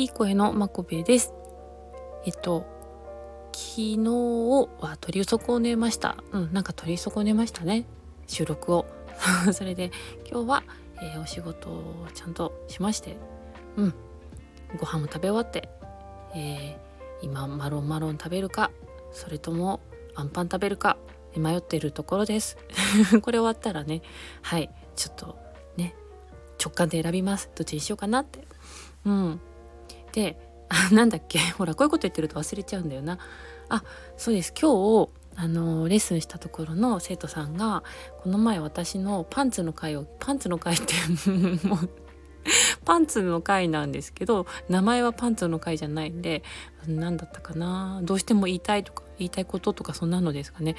いい声のまこべです。えっと、昨日は取り損ねました。うん、なんか取り損ねましたね。収録を。それで今日は、えー、お仕事をちゃんとしまして、うん、ご飯も食べ終わって、えー、今マロンマロン食べるか、それともアンパン食べるか迷っているところです。これ終わったらね、はい、ちょっとね、直感で選びます。どっちにしようかなって。うん。であなんだっけ？ほらこういうこと言ってると忘れちゃうんだよな。あそうです。今日あのレッスンしたところの生徒さんがこの前私のパンツの回をパンツの回ってもう パンツの回なんですけど名前はパンツの回じゃないんで何だったかな？どうしても言いたいとか言いたいこととかそんなのですかね。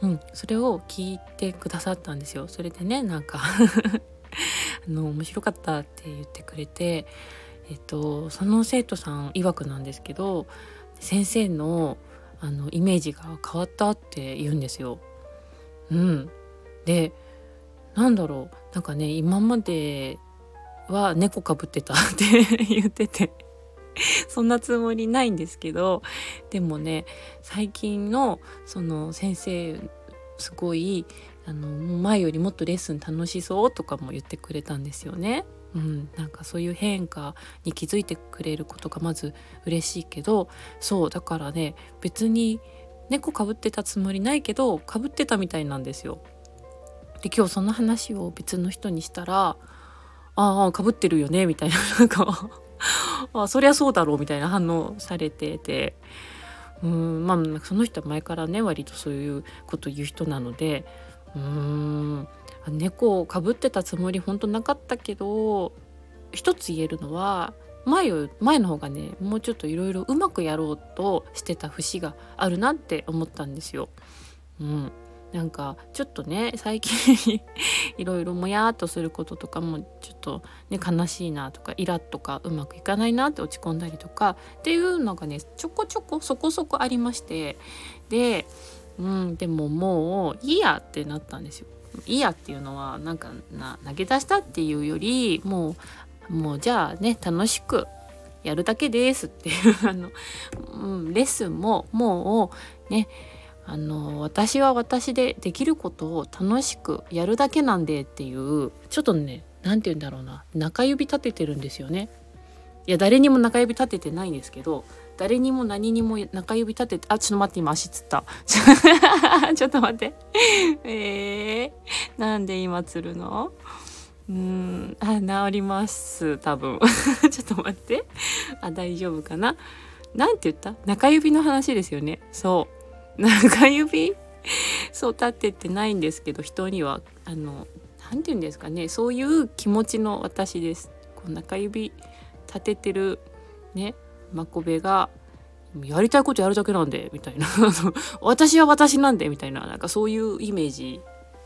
うんそれを聞いてくださったんですよ。それでねなんか あの面白かったって言ってくれてえっと、その生徒さん曰くなんですけど先生のあのイメージが変わったって言うんですよ。うん、でなんだろうなんかね今までは猫かぶってたって 言っててそんなつもりないんですけどでもね最近のその先生すごいあの前よりもっとレッスン楽しそうとかも言ってくれたんですよね。うん、なんかそういう変化に気づいてくれることがまず嬉しいけどそうだからね別に猫かぶってたつもりないけどかぶってたみたいなんですよ。で今日その話を別の人にしたら「ああかぶってるよね」みたいな なんかあそりゃそうだろうみたいな反応されててうんまあその人は前からね割とそういうこと言う人なのでうん。猫をかぶってたつもりほんとなかったけど一つ言えるのは前前の方がねもうちょっといろいろうまくやろうとしてた節があるなって思ったんですよ。うん、なんかちょっとね最近いろいろもやっとすることとかもちょっとね悲しいなとかイラッとかうまくいかないなって落ち込んだりとかっていうのがねちょこちょこそこそこありまして。で、うん、でももういいやってなったんですよ。いいやっていうのはなんかな投げ出したっていうよりもうもうじゃあね楽しくやるだけですっていうあの、うん、レッスンももうねあの私は私でできることを楽しくやるだけなんでっていうちょっとね何て言うんだろうな中指立ててるんですよね。いや誰にも中指立ててないんですけど誰にも何にも中指立ててあちょっと待って今足つった。ちょっと待って。えー、なんで今つるの？うんあ治ります多分。ちょっと待って。あ大丈夫かな？なんて言った？中指の話ですよね。そう。中指？そう立ててないんですけど人にはあの何て言うんですかね。そういう気持ちの私です。こう中指立ててるねマコベがやりたいことやるだけなんでみたいな。私は私なんでみたいななんかそういうイメージ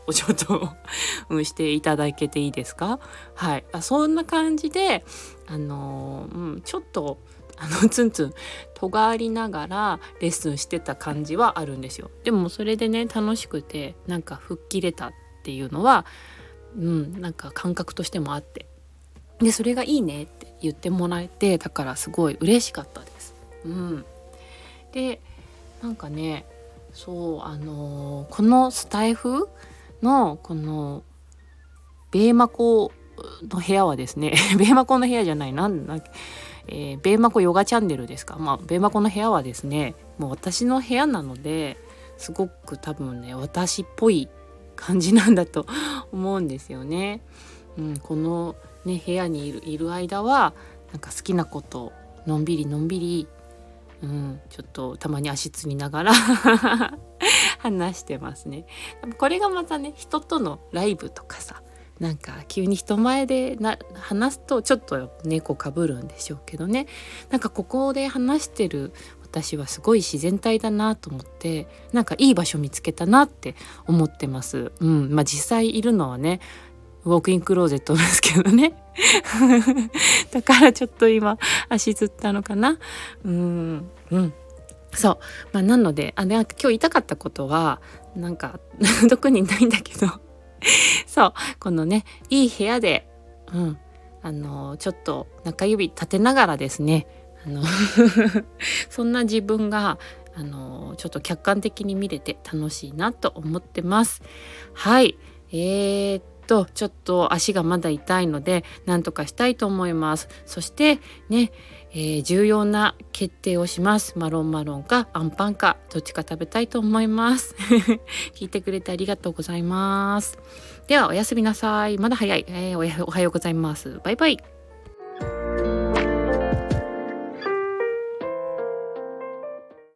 をちょっと、していただけていいですか？はい。あそんな感じであのー、うん、ちょっとあの ツンツン尖りながらレッスンしてた感じはあるんですよ。でもそれでね楽しくてなんか吹っ切れたっていうのはうんなんか感覚としてもあって。でそれがいいねって言ってもらえてだからすごい嬉しかったです。うん、でなんかねそうあのー、このスタイフのこのベーマコの部屋はですね ベーマコの部屋じゃないなんだっけえー、ベーマコヨガチャンネルですかまあベーマコの部屋はですねもう私の部屋なのですごく多分ね私っぽい感じなんだと思うんですよね。うん、このね部屋にいるいる間はなんか好きなことのんびりのんびり、うん、ちょっとたまに足つりながら 話してますね。これがまたね人とのライブとかさなんか急に人前でな話すとちょっと猫かぶるんでしょうけどねなんかここで話してる私はすごい自然体だなと思ってなんかいい場所見つけたなって思ってます。うんまあ、実際いるのはねウォークインクローゼットですけどね。だからちょっと今足つったのかな。うん。うん。そう。まあなのであなんか今日言いたかったことはなんか 特にないんだけど。そう。このねいい部屋でうん。あのちょっと中指立てながらですね。あのそんな自分があのちょっと客観的に見れて楽しいなと思ってます。はい。えー、っとちょっと足がまだ痛いので何とかしたいと思います。そしてね、えー、重要な決定をします。マロンマロンかアンパンかどっちか食べたいと思います。聞いてくれてありがとうございます。ではおやすみなさい。まだ早い、えー、おはようございます。バイバイ。